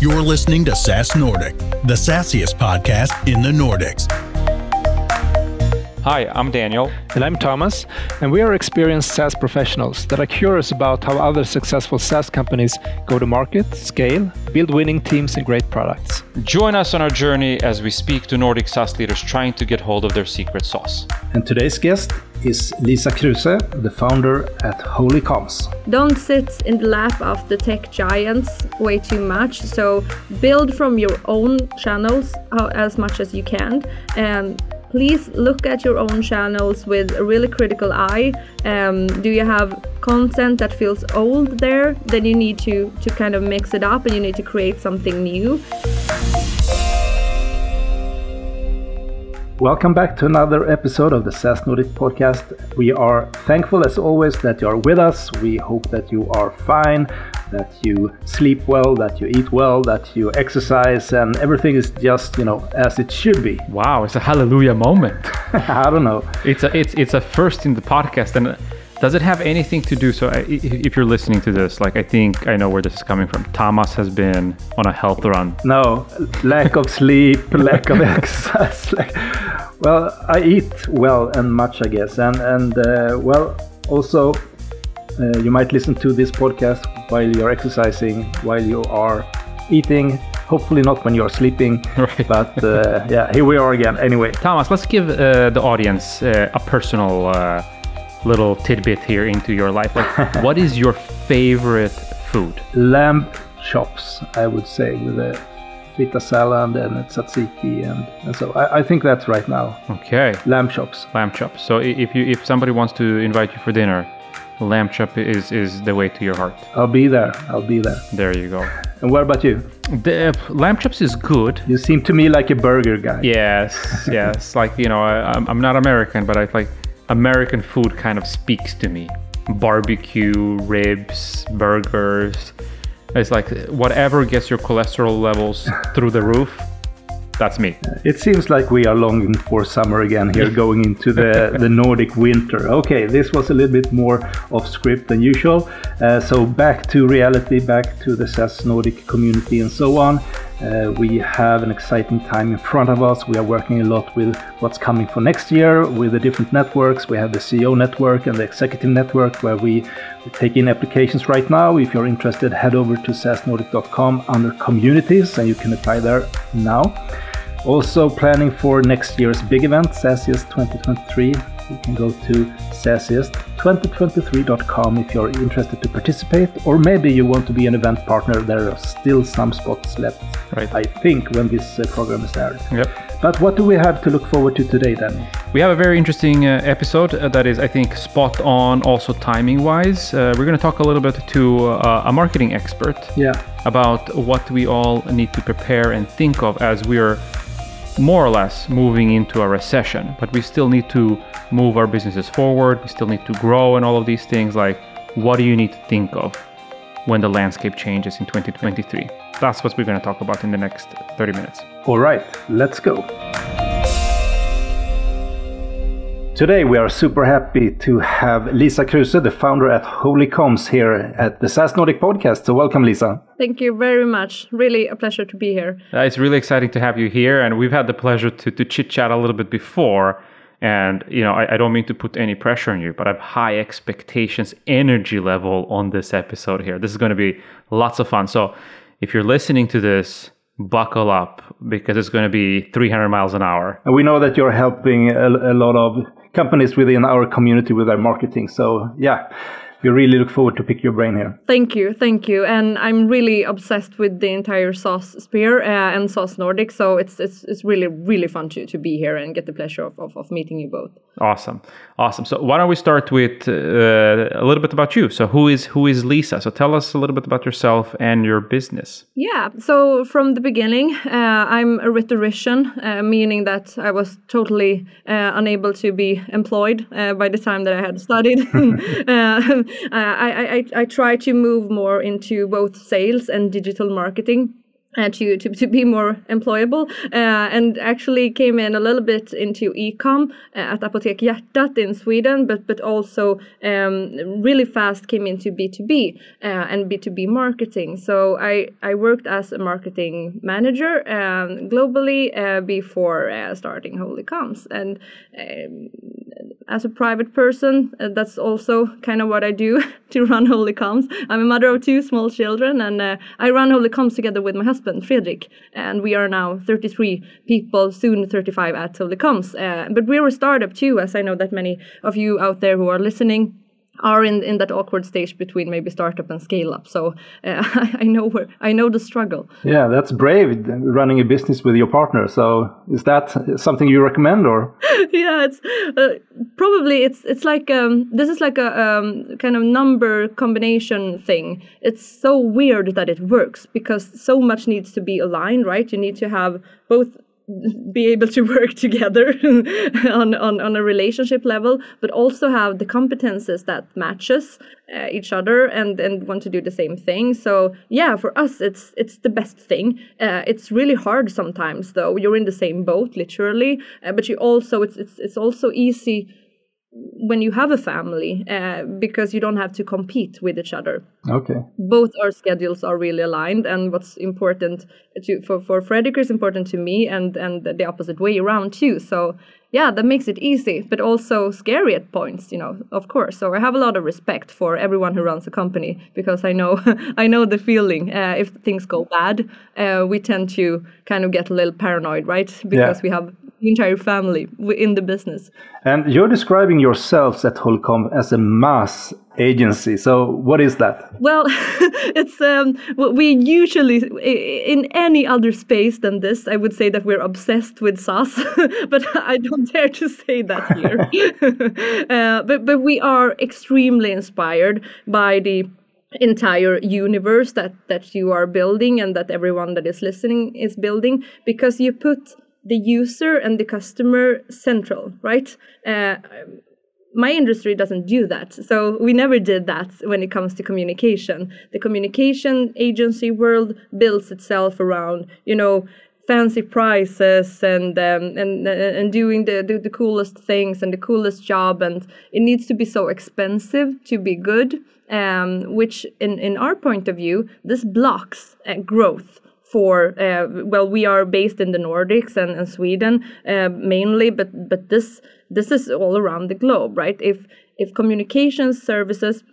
You're listening to SaaS Nordic, the sassiest podcast in the Nordics. Hi, I'm Daniel. And I'm Thomas, and we are experienced SaaS professionals that are curious about how other successful SaaS companies go to market, scale, build winning teams, and great products. Join us on our journey as we speak to Nordic SaaS leaders trying to get hold of their secret sauce. And today's guest is Lisa Kruse, the founder at Holy Comms. Don't sit in the lap of the tech giants way too much. So build from your own channels uh, as much as you can. And please look at your own channels with a really critical eye. Um, do you have content that feels old there? Then you need to to kind of mix it up and you need to create something new. Welcome back to another episode of the SaaS Nordic podcast. We are thankful as always that you are with us. We hope that you are fine, that you sleep well, that you eat well, that you exercise, and everything is just, you know, as it should be. Wow, it's a hallelujah moment. I don't know. It's a it's it's a first in the podcast and does it have anything to do? So, if you're listening to this, like I think I know where this is coming from. Thomas has been on a health run. No, lack of sleep, lack of exercise. Well, I eat well and much, I guess, and and uh, well, also uh, you might listen to this podcast while you're exercising, while you are eating. Hopefully not when you're sleeping. Right. But uh, yeah, here we are again. Anyway, Thomas, let's give uh, the audience uh, a personal uh, little tidbit here into your life. Like, what is your favorite food? Lamb chops, I would say, with a feta salad and tzatziki, and, and so I, I, think that's right now. Okay. Lamb chops. Lamb chops. So if you if somebody wants to invite you for dinner, lamb chop is is the way to your heart. I'll be there. I'll be there. There you go. And what about you? The uh, lamb chops is good. You seem to me like a burger guy. Yes, yes. like you know, I, I'm not American, but I like American food kind of speaks to me. Barbecue, ribs, burgers. It's like whatever gets your cholesterol levels through the roof. That's me. It seems like we are longing for summer again here, going into the, the Nordic winter. Okay, this was a little bit more off script than usual. Uh, so back to reality, back to the SaaS Nordic community and so on. Uh, we have an exciting time in front of us. We are working a lot with what's coming for next year with the different networks. We have the CEO network and the executive network where we take in applications right now. If you're interested, head over to saasnordic.com under communities and you can apply there now. Also planning for next year's big event, SaaSiest 2023. You can go to saasiest2023.com if you're interested to participate, or maybe you want to be an event partner. There are still some spots left, right. I think, when this uh, program is aired. Yep. But what do we have to look forward to today, then? We have a very interesting uh, episode uh, that is, I think, spot on, also timing wise. Uh, we're going to talk a little bit to uh, a marketing expert yeah. about what we all need to prepare and think of as we're more or less moving into a recession, but we still need to move our businesses forward. We still need to grow and all of these things. Like, what do you need to think of when the landscape changes in 2023? That's what we're going to talk about in the next 30 minutes. All right, let's go. Today we are super happy to have Lisa Kruse, the founder at Holy Comms, here at the SaaS Nordic podcast. So welcome, Lisa. Thank you very much. Really a pleasure to be here. Uh, it's really exciting to have you here, and we've had the pleasure to, to chit chat a little bit before. And you know, I, I don't mean to put any pressure on you, but I have high expectations, energy level on this episode here. This is going to be lots of fun. So if you're listening to this buckle up because it's going to be 300 miles an hour. And we know that you're helping a, a lot of companies within our community with their marketing. So yeah, we really look forward to pick your brain here. Thank you, thank you, and I'm really obsessed with the entire SaaS sphere uh, and SaaS Nordic. So it's it's it's really really fun to, to be here and get the pleasure of, of, of meeting you both. Awesome, awesome. So why don't we start with uh, a little bit about you? So who is who is Lisa? So tell us a little bit about yourself and your business. Yeah. So from the beginning, uh, I'm a rhetorician, uh, meaning that I was totally uh, unable to be employed uh, by the time that I had studied. I, I, I try to move more into both sales and digital marketing. uh, to, to, to be more employable uh, and actually came in a little bit into ecom uh, at Apotek Hjärtat in Sweden, but but also um, really fast came into B2B uh, and B2B marketing. So I, I worked as a marketing manager um, globally uh, before uh, starting Holy Comms. And um, as a private person, uh, that's also kind of what I do to run Holy Comms. I'm a mother of two small children, and uh, I run Holy Comms together with my husband, Fredrik. And we are now 33 people, soon 35 at Holy Comms. Uh, but we're a startup too, as I know that many of you out there who are listening are in, in that awkward stage between maybe startup and scale up. So uh, I know where I know the struggle. Yeah, that's brave running a business with your partner. So is that something you recommend or? yeah, it's uh, probably it's it's like um, this is like a um, kind of number combination thing. It's so weird that it works because so much needs to be aligned, right? You need to have both be able to work together on, on, on a relationship level but also have the competences that matches uh, each other and and want to do the same thing. So yeah for us it's it's the best thing. Uh, it's really hard sometimes though. You're in the same boat literally uh, but you also it's, it's it's also easy when you have a family uh, because you don't have to compete with each other. Okay. Both our schedules are really aligned and what's important to for for Fredrik is important to me and and the opposite way around too. So yeah that makes it easy but also scary at points you know of course. So i have a lot of respect for everyone who runs a company because i know i know the feeling. Uh, if things go bad uh, we tend to kind of get a little paranoid right? Because yeah. we have the entire family in the business. And you're describing yourselves at Holy Comms as a MaaS agency. So what is that? Well, it's um, we usually in any other space than this, I would say that we're obsessed with SaaS, but I don't dare to say that here. uh, but but we are extremely inspired by the entire universe that that you are building and that everyone that is listening is building because you put the user and the customer central, right? Uh, my industry doesn't do that. So we never did that when it comes to communication. The communication agency world builds itself around, you know, fancy prices and um, and and doing the, the, the coolest things and the coolest job and it needs to be so expensive to be good um, which in in our point of view this blocks uh, growth for uh, well we are based in the nordics and, and sweden uh, mainly but but this this is all around the globe right? If if communication services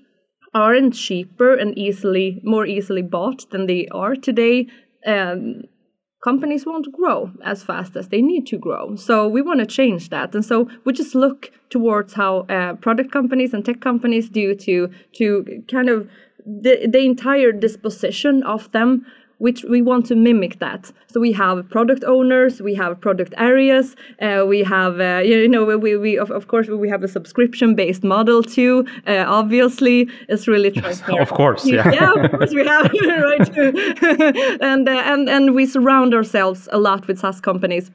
aren't cheaper and easily more easily bought than they are today um, companies won't grow as fast as they need to grow. So we want to change that. And so we just look towards how uh, product companies and tech companies do to to kind of the, the entire disposition of them which we want to mimic that. So we have product owners, we have product areas, uh, we have uh, you know we, we of, of course we have a subscription based model too. Uh, obviously, it's really yes, of course, yeah, yeah, of course we have right, and uh, and and we surround ourselves a lot with SaaS companies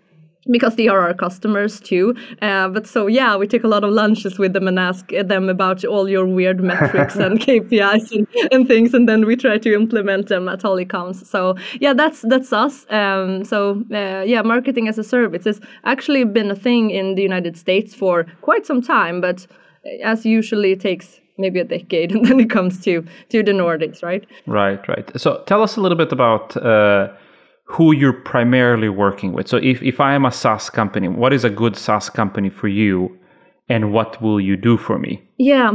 because they are our customers too. Uh, but so yeah, we take a lot of lunches with them and ask them about all your weird metrics and KPIs and, and, things, and then we try to implement them at Holy Comms. So yeah, that's that's us. Um, so uh, yeah, marketing as a service has actually been a thing in the United States for quite some time, but as usually it takes maybe a decade and then it comes to to the Nordics, right? Right, right. So tell us a little bit about. Uh, who you're primarily working with. So if, if I am a SaaS company, what is a good SaaS company for you and what will you do for me? Yeah.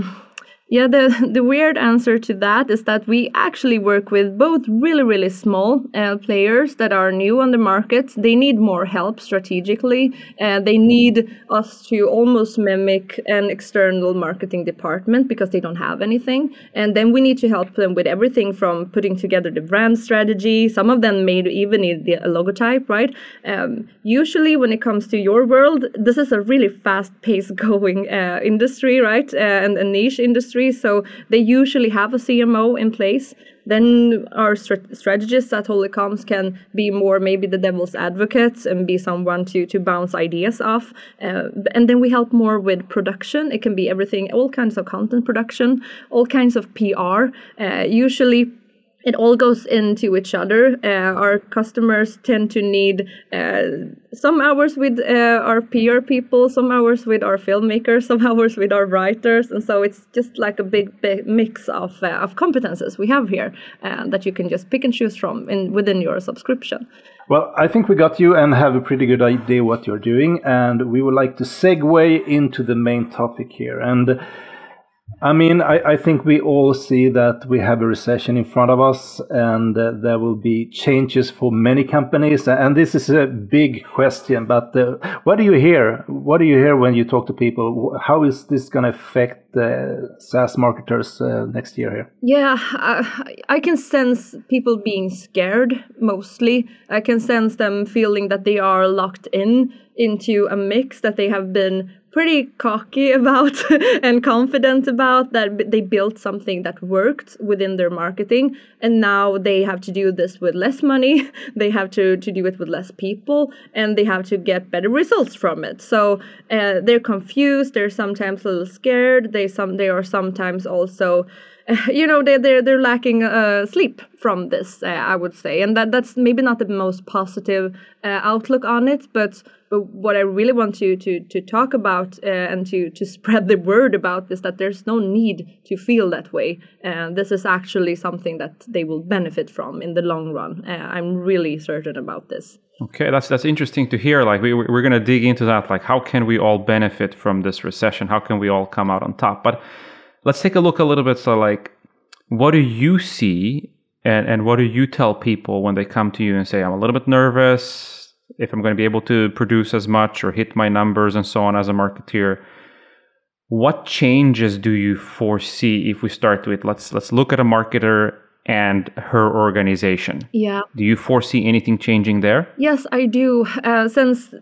Yeah, the, the weird answer to that is that we actually work with both really, really small uh, players that are new on the market. They need more help strategically. Uh, they need us to almost mimic an external marketing department because they don't have anything. And then we need to help them with everything from putting together the brand strategy. Some of them may even need the logotype, right? Um, usually, when it comes to your world, this is a really fast paced going uh, industry, right? Uh, and a niche industry industry. So they usually have a CMO in place. Then our strategists at Holy Comms can be more maybe the devil's advocates and be someone to to bounce ideas off. Uh, and then we help more with production. It can be everything, all kinds of content production, all kinds of PR. Uh, usually it all goes into each other. Uh, our customers tend to need uh, some hours with uh, our PR people, some hours with our filmmakers, some hours with our writers, and so it's just like a big, big mix of uh, of competences we have here uh, that you can just pick and choose from in within your subscription. Well, I think we got you and have a pretty good idea what you're doing, and we would like to segue into the main topic here and. I mean, I, I, think we all see that we have a recession in front of us and uh, there will be changes for many companies. And this is a big question, but uh, what do you hear? What do you hear when you talk to people? How is this going to affect SaaS marketers uh, next year here? Yeah, I, I can sense people being scared mostly. I can sense them feeling that they are locked in into a mix that they have been pretty cocky about and confident about that they built something that worked within their marketing and now they have to do this with less money they have to, to do it with less people and they have to get better results from it. So uh, they're confused they're sometimes a little scared they some they are sometimes also you know they're they're, they're lacking uh, sleep from this uh, i would say and that that's maybe not the most positive uh, outlook on it but but what i really want to to to talk about uh, and to to spread the word about is that there's no need to feel that way and this is actually something that they will benefit from in the long run uh, i'm really certain about this Okay, that's that's interesting to hear. Like we we're going to dig into that. Like how can we all benefit from this recession? How can we all come out on top? But let's take a look a little bit. So, like, what do you see, and and what do you tell people when they come to you and say, "I'm a little bit nervous if I'm going to be able to produce as much or hit my numbers and so on as a marketeer." What changes do you foresee if we start with let's let's look at a marketer and her organization. Yeah. Do you foresee anything changing there? Yes, I do. Uh, since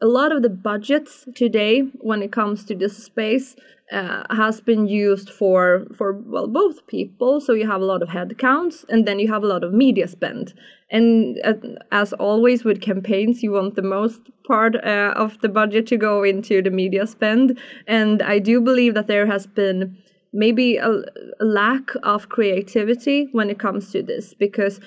a lot of the budgets today, when it comes to this space, uh, has been used for for well both people. So you have a lot of headcounts, and then you have a lot of media spend. And uh, as always with campaigns, you want the most part uh, of the budget to go into the media spend. And I do believe that there has been maybe a, a lack of creativity when it comes to this because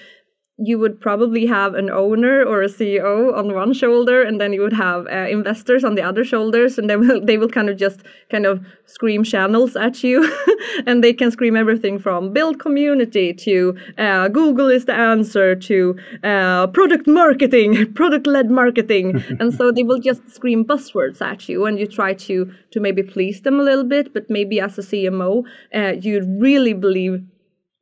you would probably have an owner or a CEO on one shoulder, and then you would have uh, investors on the other shoulders, and they will they will kind of just kind of scream channels at you, and they can scream everything from build community to uh, Google is the answer to uh, product marketing, product led marketing, and so they will just scream buzzwords at you, and you try to to maybe please them a little bit, but maybe as a CMO, uh, you really believe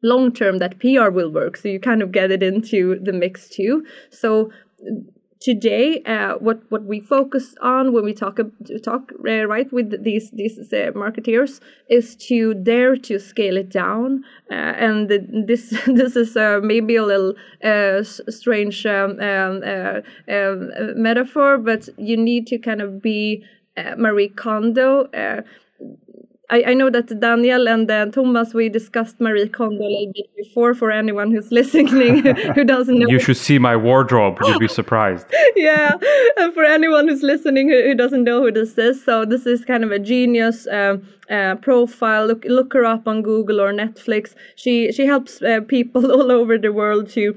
long term that PR will work. So you kind of get it into the mix too. So today, uh, what what we focus on when we talk talk uh, right with these these uh, marketeers is to dare to scale it down. Uh, and this this is uh, maybe a little uh, strange um, um, um, metaphor, but you need to kind of be Marie Kondo I, I know that Daniel and uh, Thomas, we discussed Marie Kondo a little bit before for anyone who's listening who doesn't know. You should see my wardrobe. You'd be surprised. yeah. And for anyone who's listening who, who, doesn't know who this is, so this is kind of a genius um, uh, profile. Look, look her up on Google or Netflix. She, she helps uh, people all over the world to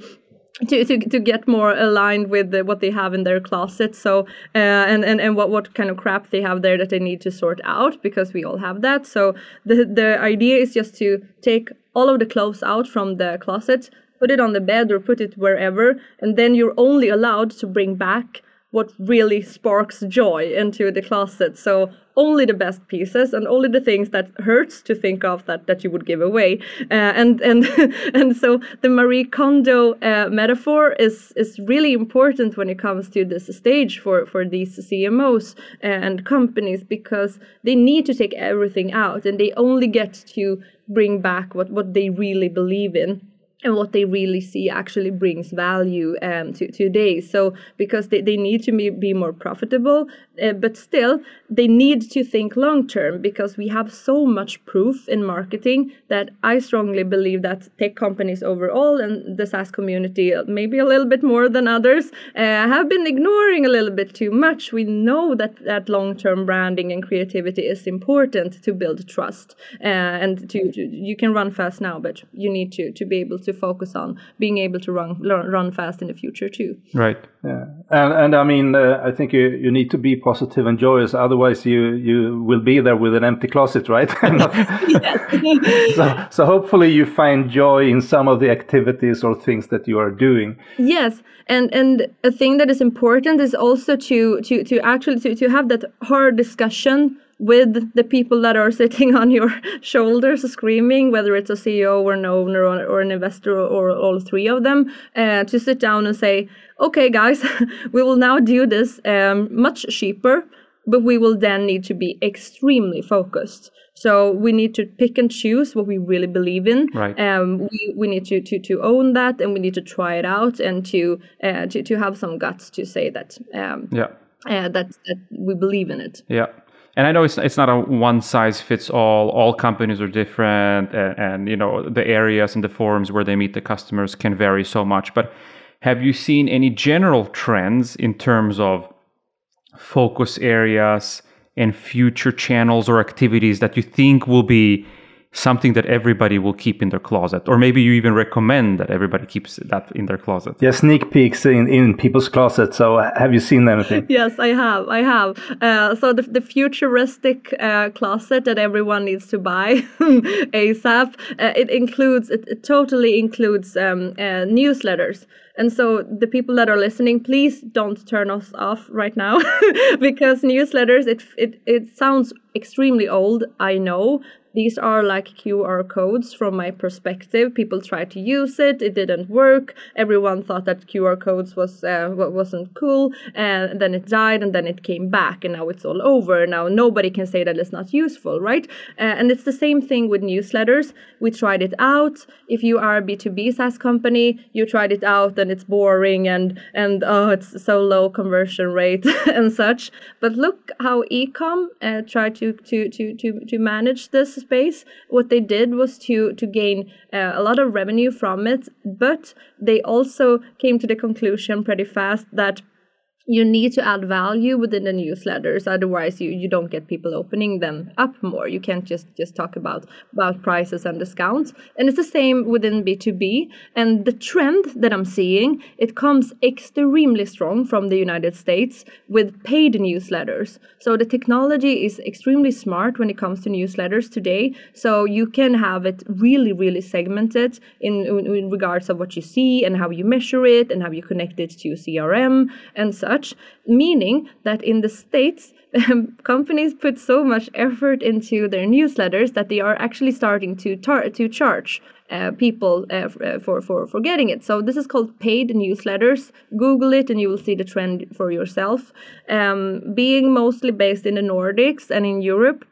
to, to, to get more aligned with the, what they have in their closet. So uh, and, and and what what kind of crap they have there that they need to sort out because we all have that. So the the idea is just to take all of the clothes out from the closet put it on the bed or put it wherever and then you're only allowed to bring back what really sparks joy into the closet. So only the best pieces and only the things that hurts to think of that that you would give away. Uh, and and and so the Marie Kondo uh, metaphor is is really important when it comes to this stage for for these CMOs and companies because they need to take everything out and they only get to bring back what what they really believe in and what they really see actually brings value um, to today. So because they, they need to be, be more profitable, uh, but still they need to think long term because we have so much proof in marketing that I strongly believe that tech companies overall and the SaaS community, uh, maybe a little bit more than others, uh, have been ignoring a little bit too much. We know that that long term branding and creativity is important to build trust uh, and to, to, you can run fast now, but you need to to be able to focus on being able to run run fast in the future too. Right. Yeah. And and I mean, uh, I think you, you need to be positive and joyous. Otherwise, you you will be there with an empty closet, right? so so hopefully you find joy in some of the activities or things that you are doing. Yes, and and a thing that is important is also to to to actually to, to have that hard discussion with the people that are sitting on your shoulders screaming, whether it's a CEO or an owner or, or an investor or, or, all three of them, uh, to sit down and say, okay, guys, we will now do this um, much cheaper, but we will then need to be extremely focused. So we need to pick and choose what we really believe in. Right. Um, we, we need to, to, to own that and we need to try it out and to uh, to, to have some guts to say that um, yeah. Uh, that, that we believe in it. Yeah and I know it's it's not a one size fits all. All companies are different, and, and, you know the areas and the forums where they meet the customers can vary so much. But have you seen any general trends in terms of focus areas and future channels or activities that you think will be something that everybody will keep in their closet. Or maybe you even recommend that everybody keeps that in their closet. Yeah sneak peeks in, in people's closets. So have you seen anything? Yes i have i have. Uh, so the, the futuristic uh, closet that everyone needs to buy asap uh, it includes it, it totally includes um, uh, newsletters. And so the people that are listening, please don't turn us off right now because newsletters it it it sounds extremely old, I know, these are like QR codes from my perspective. People tried to use it, it didn't work. Everyone thought that QR codes was uh, wasn't cool, and then it died, and then it came back, and now it's all over. Now nobody can say that it's not useful, right? Uh, and it's the same thing with newsletters. We tried it out. If you are a B2B SaaS company, you tried it out, and it's boring, and and oh, it's so low conversion rate and such. But look how ecom uh, tried to to to to to manage this space, what they did was to to gain uh, a lot of revenue from it, but they also came to the conclusion pretty fast that you need to add value within the newsletters otherwise you, you don't get people opening them up more. You can't just just talk about about prices and discounts. And it's the same within b2b and the trend that i'm seeing it comes extremely strong from the united states with paid newsletters. So the technology is extremely smart when it comes to newsletters today. So you can have it really really segmented in, in, regards of what you see and how you measure it and how you connect it to your crm and such meaning that in the States, companies put so much effort into their newsletters that they are actually starting to, tar- to charge uh, people uh, uh, for, for, for getting it. So this is called paid newsletters. Google it and you will see the trend for yourself. Um, being mostly based in the Nordics and in Europe,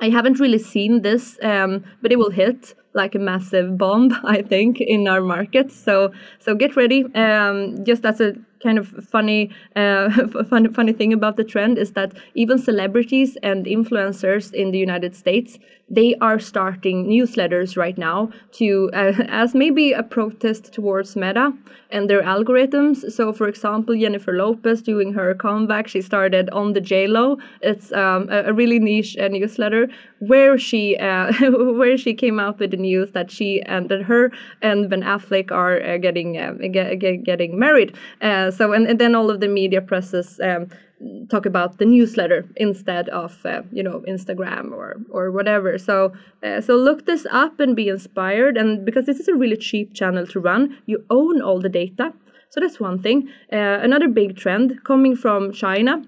I haven't really seen this, um, but it will hit like a massive bomb, I think, in our market. So so get ready. Um, just as a kind of funny, uh, funny, funny thing about the trend is that even celebrities and influencers in the United States they are starting newsletters right now to uh, as maybe a protest towards Meta and their algorithms. So, for example, Jennifer Lopez doing her comeback, she started on the JLo. It's um, a, a, really niche uh, newsletter where she uh, where she came out with the news that she and that her and Ben Affleck are uh, getting uh, get, get, getting married. Uh, so, and, and then all of the media presses. Um, talk about the newsletter instead of uh, you know Instagram or or whatever. So uh, so look this up and be inspired. And because this is a really cheap channel to run, you own all the data. So that's one thing. Uh, another big trend coming from China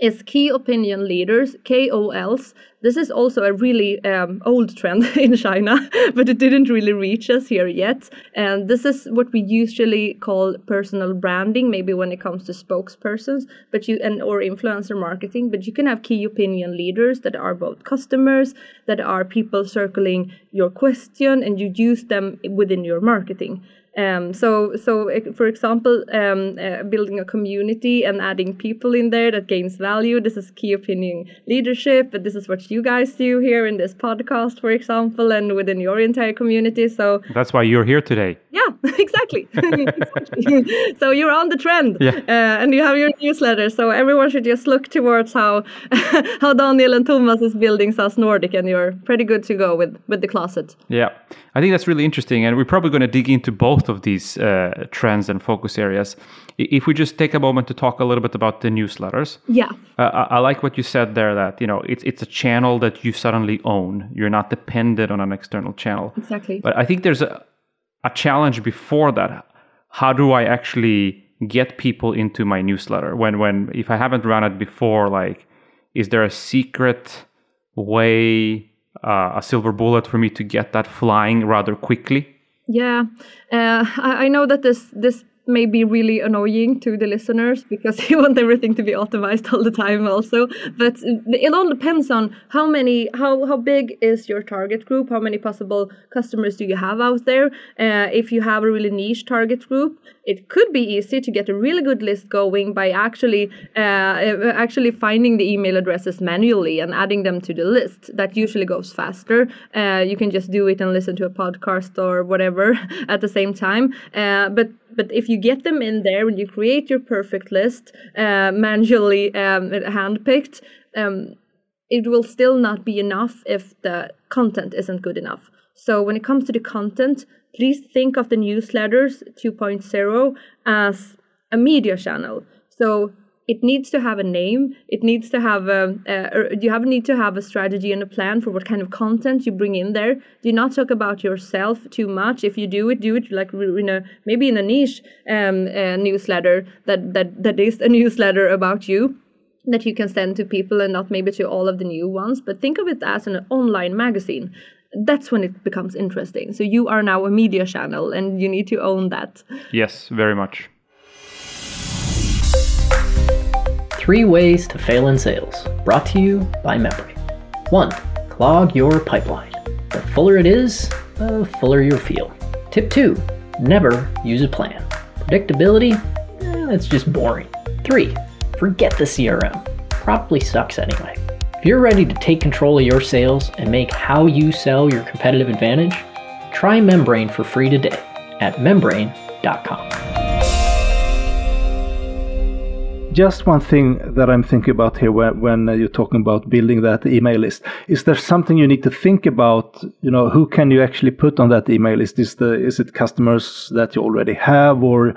is key opinion leaders, KOLs. This is also a really um, old trend in China, but it didn't really reach us here yet. And this is what we usually call personal branding, maybe when it comes to spokespersons, but you and or influencer marketing. But you can have key opinion leaders that are both customers, that are people circling your question, and you use them within your marketing. Um, so, so eh, for example, um, uh, building a community and adding people in there that gains value. This is key opinion leadership, but this is what you guys do here in this podcast, for example, and within your entire community. So that's why you're here today. Yeah, exactly. exactly. so you're on the trend, yeah. uh, and you have your newsletter. So everyone should just look towards how how Daniel and Thomas is building SaaS Nordic, and you're pretty good to go with with the closet. Yeah, I think that's really interesting, and we're probably going to dig into both of these uh, trends and focus areas. If we just take a moment to talk a little bit about the newsletters, yeah, uh, I, I like what you said there. That you know, it's it's a channel that you suddenly own. You're not dependent on an external channel. Exactly. But I think there's a a challenge before that. How do I actually get people into my newsletter when when if I haven't run it before? Like, is there a secret way? Uh, a silver bullet for me to get that flying rather quickly yeah, uh, I, I, know that this this may be really annoying to the listeners because you want everything to be optimized all the time also. But it all depends on how many how how big is your target group? How many possible customers do you have out there? Uh, if you have a really niche target group it could be easy to get a really good list going by actually uh, actually finding the email addresses manually and adding them to the list. That usually goes faster. Uh, you can just do it and listen to a podcast or whatever at the same time. Uh, but but if you get them in there when you create your perfect list uh, manually um, handpicked, um, it will still not be enough if the content isn't good enough. So when it comes to the content, please think of the newsletters 2.0 as a media channel. So it needs to have a name. It needs to have a uh, you have need to have a strategy and a plan for what kind of content you bring in there. Do not talk about yourself too much. If you do it do it like in a maybe in a niche um, uh, newsletter that that that is a newsletter about you that you can send to people and not maybe to all of the new ones. But think of it as an online magazine. That's when it becomes interesting. So you are now a media channel and you need to own that. Yes very much Three ways to fail in sales, brought to you by Membrain. 1. Clog your pipeline. The fuller it is, the fuller you'll feel. Tip 2. Never use a plan. Predictability? Eh, that's just boring. 3. Forget the CRM. Probably sucks anyway. If you're ready to take control of your sales and make how you sell your competitive advantage, try Membrain for free today at membrain.com just one thing that I'm thinking about here when, when you're talking about building that email list. Is there something you need to think about? You know, who can you actually put on that email list? Is the is it customers that you already have, or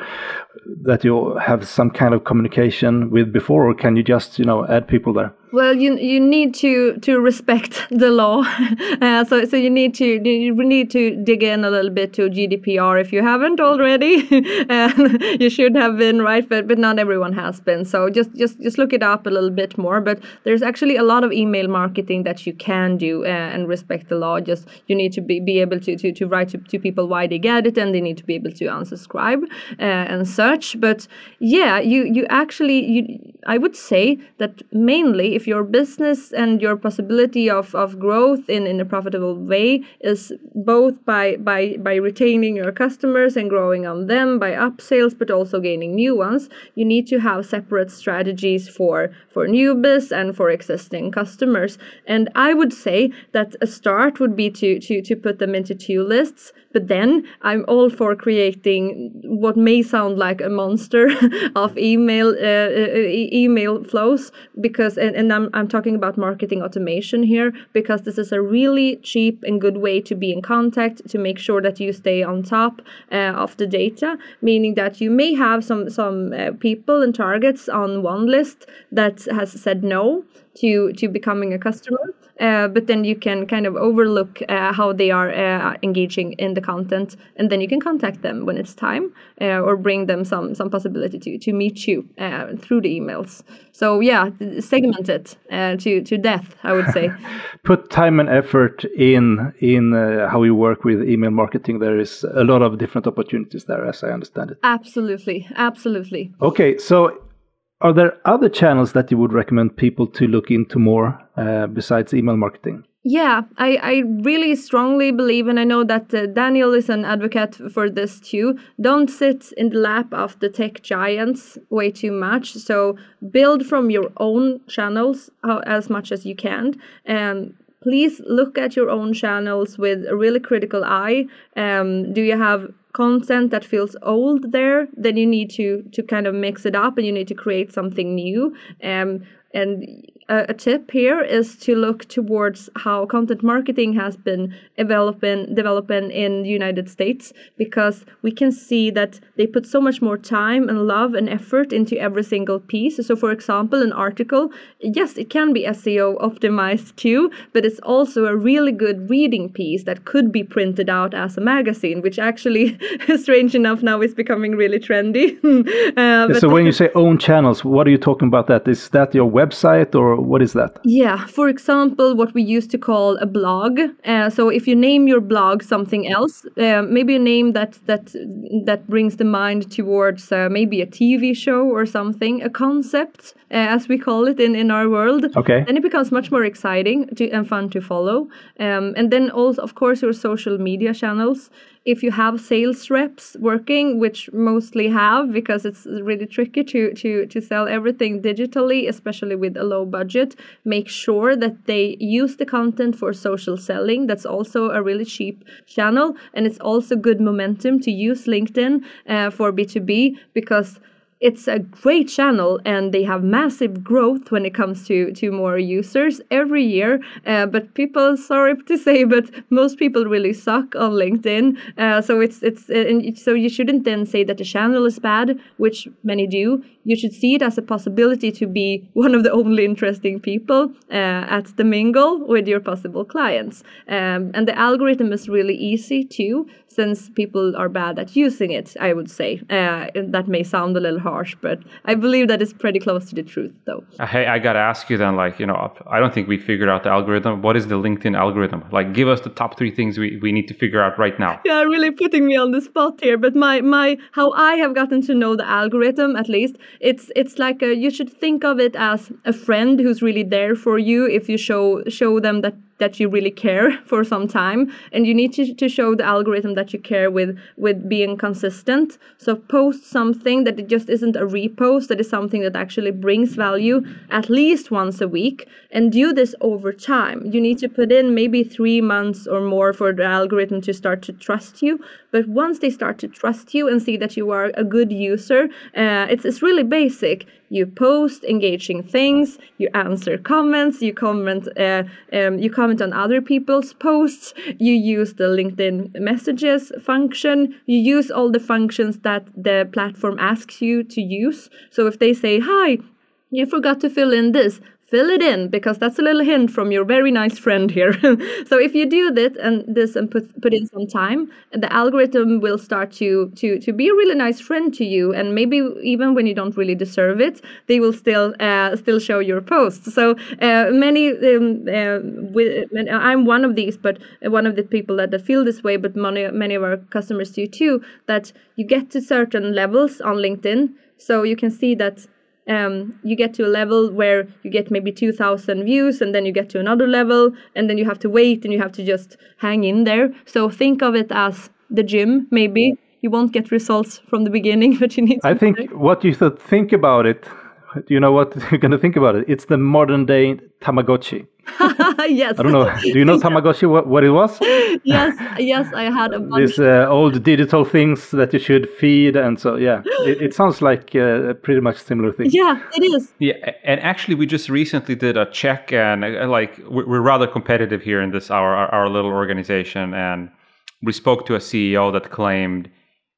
that you have some kind of communication with before, or can you just you know add people there? Well, you you need to to respect the law, uh, so so you need to you need to dig in a little bit to GDPR if you haven't already. you should have been right, but but not everyone has been. So just just just look it up a little bit more. But there's actually a lot of email marketing that you can do uh, and respect the law. Just you need to be, be able to, to to write to, to people why they get it, and they need to be able to unsubscribe uh, and such. But yeah, you you actually you I would say that mainly if if your business and your possibility of, of growth in, in a profitable way is both by, by, by retaining your customers and growing on them by upsales, but also gaining new ones, you need to have separate strategies for, for new biz and for existing customers. And I would say that a start would be to, to, to put them into two lists, but then I'm all for creating what may sound like a monster of email uh, uh, email flows because and, and I'm, I'm talking about marketing automation here because this is a really cheap and good way to be in contact to make sure that you stay on top uh, of the data meaning that you may have some some uh, people and targets on one list that has said no to to becoming a customer uh, but then you can kind of overlook uh, how they are uh, engaging in the content and then you can contact them when it's time uh, or bring them some some possibility to to meet you uh, through the emails. So yeah segment it uh, to to death i would say. Put time and effort in in how you work with email marketing. There is a lot of different opportunities there as i understand it. Absolutely. Absolutely. Okay so are there other channels that you would recommend people to look into more uh, besides email marketing? Yeah, I, I really strongly believe, and I know that uh, Daniel is an advocate for this too. Don't sit in the lap of the tech giants way too much. So build from your own channels uh, as much as you can. And please look at your own channels with a really critical eye. Um, do you have content that feels old there? Then you need to to kind of mix it up, and you need to create something new. Um, and a, a, tip here is to look towards how content marketing has been developing developing in the United States because we can see that they put so much more time and love and effort into every single piece. So for example, an article, yes, it can be SEO optimized too, but it's also a really good reading piece that could be printed out as a magazine, which actually strange enough now is becoming really trendy. uh, so when you say own channels, what are you talking about that? Is that your website or what is that? Yeah, for example, what we used to call a blog. Uh, so if you name your blog something else, uh, maybe a name that that that brings the mind towards uh, maybe a TV show or something, a concept, uh, as we call it in in our world. Okay. Then it becomes much more exciting to, and fun to follow. Um, and then also, of course, your social media channels if you have sales reps working, which mostly have because it's really tricky to to to sell everything digitally, especially with a low budget, make sure that they use the content for social selling. That's also a really cheap channel, and it's also good momentum to use LinkedIn uh, for B two B because it's a great channel and they have massive growth when it comes to to more users every year. Uh, but people sorry to say but most people really suck on linkedin. Uh, so it's it's uh, so you shouldn't then say that the channel is bad which many do. You should see it as a possibility to be one of the only interesting people uh, at the mingle with your possible clients. Um, and the algorithm is really easy too, since people are bad at using it, I would say. Uh, that may sound a little harsh, but I believe that is pretty close to the truth, though. Hey, I got to ask you then, like, you know, I don't think we figured out the algorithm. What is the LinkedIn algorithm? Like, give us the top three things we, we need to figure out right now. Yeah, really putting me on the spot here. But my, my how I have gotten to know the algorithm, at least, it's it's like a, you should think of it as a friend who's really there for you if you show show them that that you really care for some time and you need to, to show the algorithm that you care with with being consistent. So post something that it just isn't a repost that is something that actually brings value at least once a week and do this over time. You need to put in maybe three months or more for the algorithm to start to trust you but once they start to trust you and see that you are a good user uh, it's, it's really basic you post engaging things you answer comments you comment uh, um, you comment on other people's posts you use the linkedin messages function you use all the functions that the platform asks you to use. So if they say hi you forgot to fill in this fill it in because that's a little hint from your very nice friend here. so if you do that and this and put put in some time, the algorithm will start to to to be a really nice friend to you, and maybe even when you don't really deserve it, they will still uh, still show your posts. So uh, many, um, uh, with, I'm one of these, but one of the people that, that feel this way, but many many of our customers do too. That you get to certain levels on LinkedIn, so you can see that um, you get to a level where you get maybe 2000 views and then you get to another level and then you have to wait and you have to just hang in there. So think of it as the gym maybe. You won't get results from the beginning but you need i think what you should think about it do you know what you're going to think about it it's the modern day tamagotchi yes. I don't know. Do you know Tamagotchi? What, what it was? yes, yes. I had a bunch. These uh, old digital things that you should feed, and so yeah, it, it sounds like uh, a pretty much similar thing. Yeah, it is. Yeah, and actually, we just recently did a check, and uh, like we're rather competitive here in this our our, our little organization, and we spoke to a CEO that claimed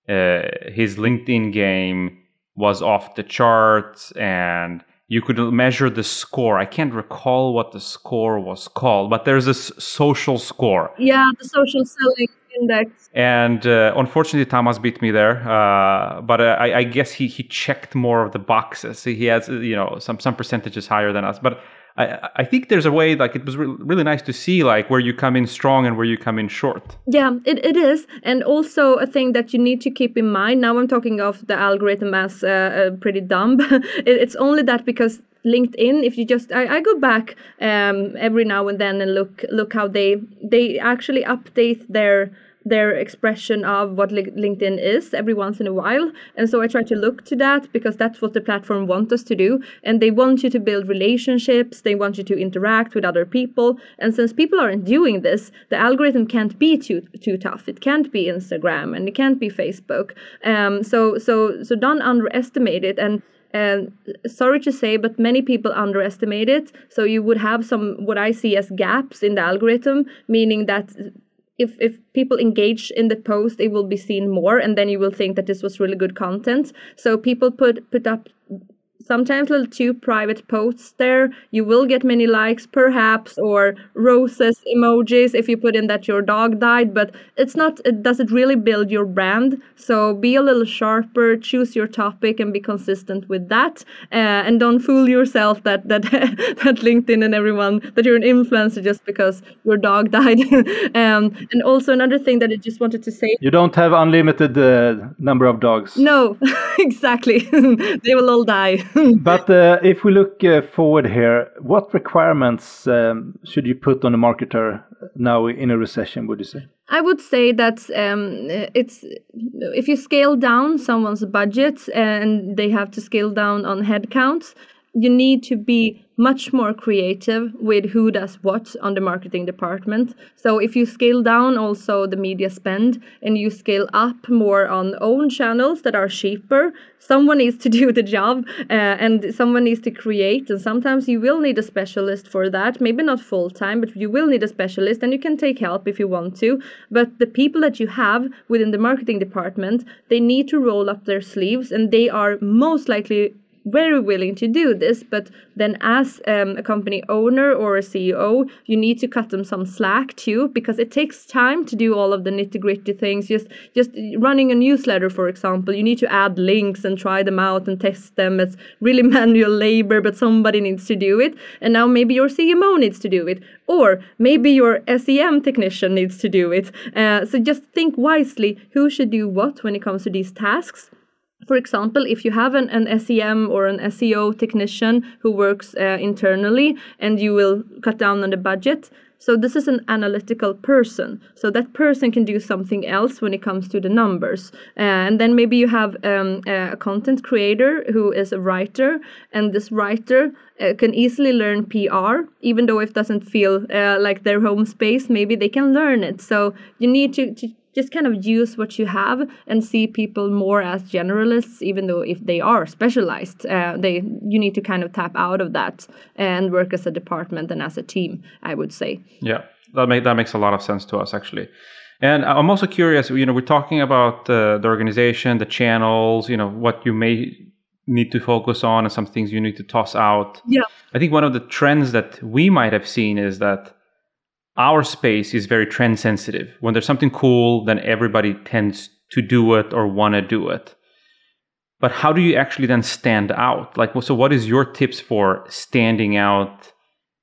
uh, his LinkedIn game was off the charts and you could measure the score. I can't recall what the score was called, but there's this social score. Yeah, the social selling index. And uh, unfortunately, Thomas beat me there. Uh, but uh, I, I, guess he he checked more of the boxes. He has you know some some percentages higher than us. But I, I think there's a way like it was re- really nice to see like where you come in strong and where you come in short. Yeah it, it is. And also a thing that you need to keep in mind now i'm talking of the algorithm as uh, pretty dumb it, it's only that because LinkedIn, if you just I, I go back um, every now and then and look look how they they actually update their their expression of what LinkedIn is every once in a while. And so I try to look to that because that's what the platform wants us to do. And they want you to build relationships, they want you to interact with other people. And since people aren't doing this, the algorithm can't be too too tough. It can't be Instagram and it can't be Facebook. Um, so so so don't underestimate it. And and sorry to say, but many people underestimate it. So you would have some what I see as gaps in the algorithm, meaning that if if people engage in the post it will be seen more and then you will think that this was really good content. So people put put up sometimes little two private posts there. You will get many likes, perhaps, or roses emojis if you put in that your dog died, but it's not, it doesn't really build your brand. So be a little sharper, choose your topic, and be consistent with that. Uh, and don't fool yourself that that that LinkedIn and everyone that you're an influencer just because your dog died. um, and also another thing that I just wanted to say: you don't have unlimited uh, number of dogs. No, exactly. they will all die. but uh, if we look uh, forward here, what requirements um, should you put on a marketer now in a recession? Would you say? I would say that um, it's if you scale down someone's budget and they have to scale down on headcounts, you need to be much more creative with who does what on the marketing department. So if you scale down also the media spend and you scale up more on own channels that are cheaper, someone needs to do the job uh, and someone needs to create. And sometimes you will need a specialist for that. Maybe not full time, but you will need a specialist and you can take help if you want to. But the people that you have within the marketing department, they need to roll up their sleeves and they are most likely very willing to do this but then as um, a company owner or a ceo you need to cut them some slack too because it takes time to do all of the nitty gritty things. Just just running a newsletter for example you need to add links and try them out and test them. It's really manual labor but somebody needs to do it. And now maybe your cmo needs to do it or maybe your sem technician needs to do it. Uh, so just think wisely who should do what when it comes to these tasks for example, if you have an, an SEM or an SEO technician who works uh, internally and you will cut down on the budget, so this is an analytical person. So that person can do something else when it comes to the numbers. Uh, and then maybe you have um, a content creator who is a writer, and this writer uh, can easily learn PR, even though it doesn't feel uh, like their home space. Maybe they can learn it. So you need to, to just kind of use what you have and see people more as generalists even though if they are specialized uh, they you need to kind of tap out of that and work as a department and as a team i would say. Yeah that make, that makes a lot of sense to us actually. And i'm also curious you know we're talking about uh, the organization the channels you know what you may need to focus on and some things you need to toss out. Yeah. I think one of the trends that we might have seen is that our space is very trend sensitive. When there's something cool, then everybody tends to do it or want to do it. But how do you actually then stand out? Like, so what is your tips for standing out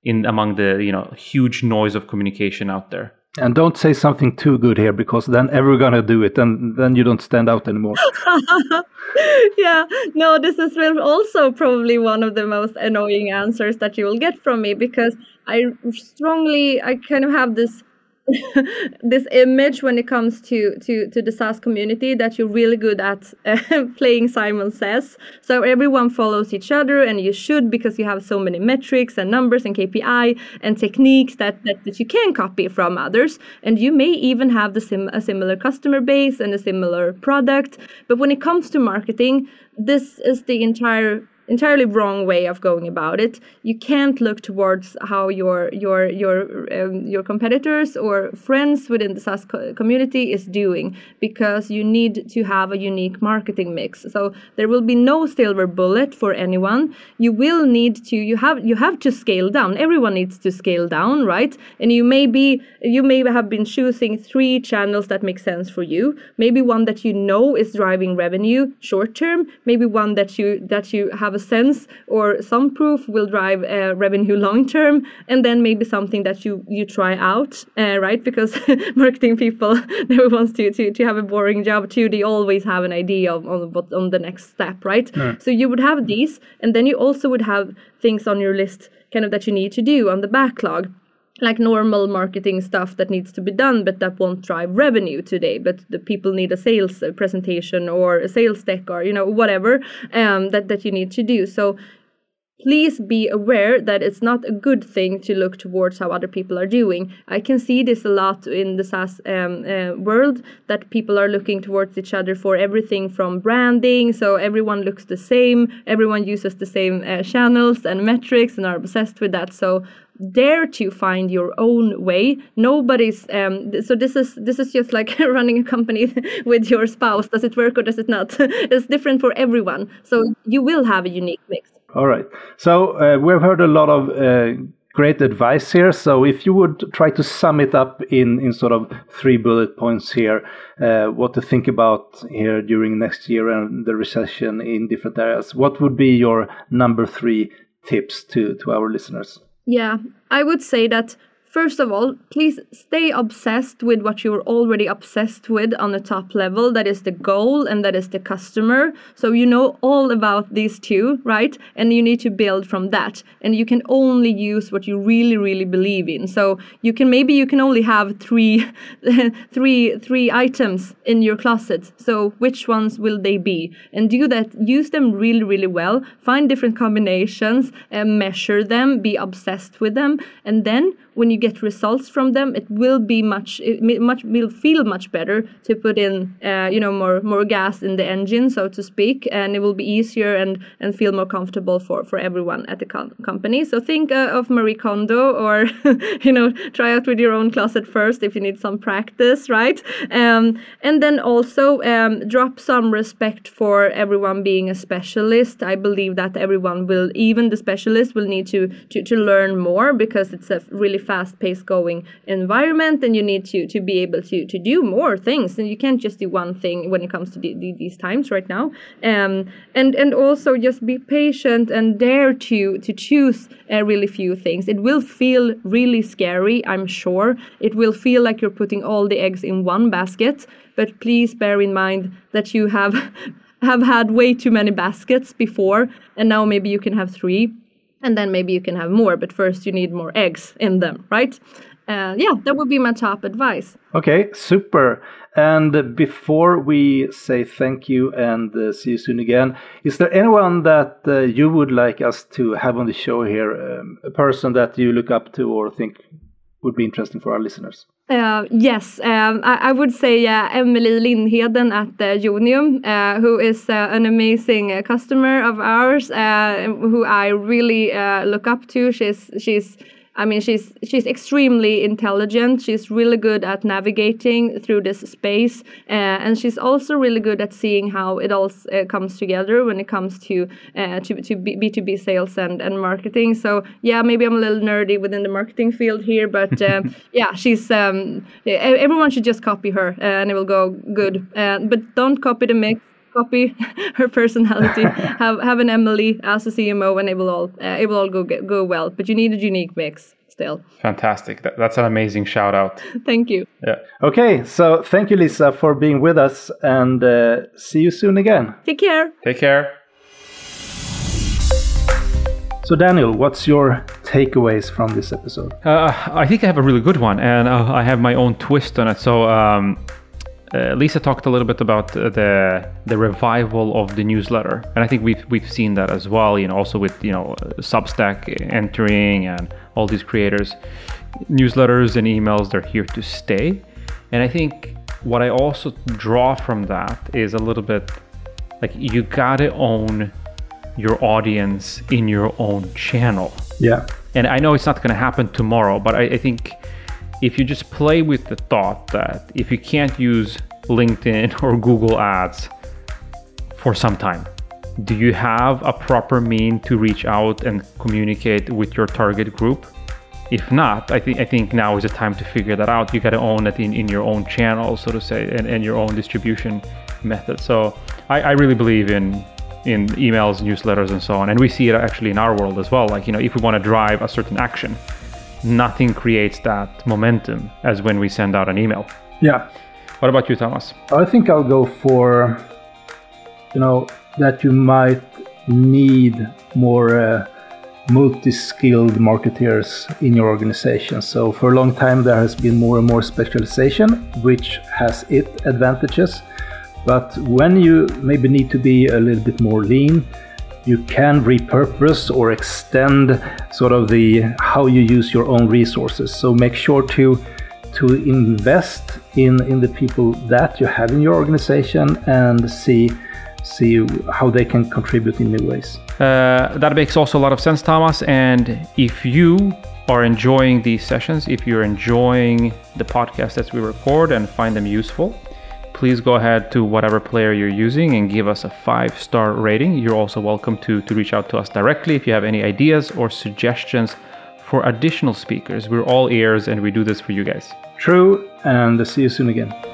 in among the you know huge noise of communication out there? And don't say something too good here because then everyone's gonna do it, and then you don't stand out anymore. yeah, no, this is also probably one of the most annoying answers that you will get from me because I strongly, I kind of have this this image when it comes to to to the SaaS community that you're really good at uh, playing Simon Says. So everyone follows each other, and you should because you have so many metrics and numbers and KPI and techniques that that, that you can copy from others. And you may even have the sim a similar customer base and a similar product. But when it comes to marketing, this is the entire entirely wrong way of going about it. You can't look towards how your your your um, your competitors or friends within the SaaS co community is doing because you need to have a unique marketing mix. So there will be no silver bullet for anyone. You will need to you have you have to scale down. Everyone needs to scale down, right? And you may be you may have been choosing three channels that make sense for you. Maybe one that you know is driving revenue short term. Maybe one that you that you have have a sense or some proof will drive uh, revenue long term and then maybe something that you you try out uh, right? Because marketing people never wants to, to to have a boring job. Too they always have an idea of on what on the next step right. So you would have these and then you also would have things on your list kind of that you need to do on the backlog like normal marketing stuff that needs to be done but that won't drive revenue today. But the people need a sales uh, presentation or a sales deck or you know whatever um, that that you need to do. So please be aware that it's not a good thing to look towards how other people are doing. I can see this a lot in the SaaS um, uh, world that people are looking towards each other for everything from branding. So everyone looks the same, everyone uses the same uh, channels and metrics and are obsessed with that. So dare to find your own way nobody's um so this is this is just like running a company with your spouse does it work or does it not it's different for everyone so you will have a unique mix All right. So uh, we've heard a lot of uh, great advice here. So if you would try to sum it up in, in sort of three bullet points here, uh, what to think about here during next year and the recession in different areas, what would be your number three tips to, to our listeners? Yeah, I would say that first of all, please stay obsessed with what you're already obsessed with on the top level. That is the goal and that is the customer. So you know all about these two, right? And you need to build from that. And you can only use what you really, really believe in. So you can maybe you can only have three, three, three items in your closet. So which ones will they be? And do that. Use them really, really well. Find different combinations and measure them. Be obsessed with them, and then when you get results from them, it will be much, much will feel much better to put in, uh, you know, more more gas in the engine, so to speak, and it will be easier and and feel more comfortable for for everyone at the com- company. So think uh, of Marie Kondo, or you know, try out with your own closet first if you need some practice, right? Um, and then also um, drop some respect for everyone being a specialist. I believe that everyone will, even the specialist, will need to to, to learn more because it's a really fast paced going environment and you need to to be able to to do more things. And you can't just do one thing when it comes to the, the, these times right now. Um and and also just be patient and dare to to choose uh, really few things. It will feel really scary i'm sure. It will feel like you're putting all the eggs in one basket. But please bear in mind that you have have had way too many baskets before. And now maybe you can have three and then maybe you can have more but first you need more eggs in them right uh, yeah that would be my top advice Okay, super. And before we say thank you and uh, see you soon again, is there anyone that uh, you would like us to have on the show here? Um, a person that you look up to or think would be interesting for our listeners? Uh, yes, um, I, I, would say uh, Emily Lindheden at uh, Jonium, uh, who is an amazing customer of ours, who I really look up to. She's she's I mean, she's she's extremely intelligent. She's really good at navigating through this space, uh, and she's also really good at seeing how it all uh, comes together when it comes to uh, to to B two B sales and and marketing. So yeah, maybe I'm a little nerdy within the marketing field here, but yeah, she's um, everyone should just copy her, and it will go good. but don't copy the mix copy her personality. have have an Emily as a CMO, and it will all uh, it will all go go well. But you need a unique mix still. Fantastic. That, that's an amazing shout out. thank you. Yeah. Okay, so thank you, Lisa, for being with us, and uh, see you soon again. Take care. Take care. So, Daniel, what's your takeaways from this episode? Uh, I think I have a really good one, and uh, I have my own twist on it. So. Um, uh, Lisa talked a little bit about the the revival of the newsletter, and I think we've we've seen that as well. You know, also with you know Substack entering and all these creators, newsletters and emails they're here to stay. And I think what I also draw from that is a little bit like you gotta own your audience in your own channel. Yeah. And I know it's not gonna happen tomorrow, but I, I think if you just play with the thought that if you can't use LinkedIn or Google Ads for some time, do you have a proper mean to reach out and communicate with your target group? If not, I think I think now is the time to figure that out. You got to own it in, in your own channel, so to say, and, and your own distribution method. So I, I really believe in in emails, newsletters, and so on. And we see it actually in our world as well. Like, you know, if we want to drive a certain action, nothing creates that momentum as when we send out an email. Yeah. What about you, Thomas? I think I'll go for, you know, that you might need more uh, multi-skilled marketeers in your organization. So for a long time there has been more and more specialization, which has its advantages. But when you maybe need to be a little bit more lean, you can repurpose or extend sort of the how you use your own resources. So make sure to to invest in in the people that you have in your organization and see see how they can contribute in new ways. Uh, that makes also a lot of sense, Thomas. And if you are enjoying these sessions, if you're enjoying the podcast that we record and find them useful, please go ahead to whatever player you're using and give us a five star rating. You're also welcome to, to reach out to us directly if you have any ideas or suggestions for additional speakers. We're all ears and we do this for you guys. True, and see you soon again.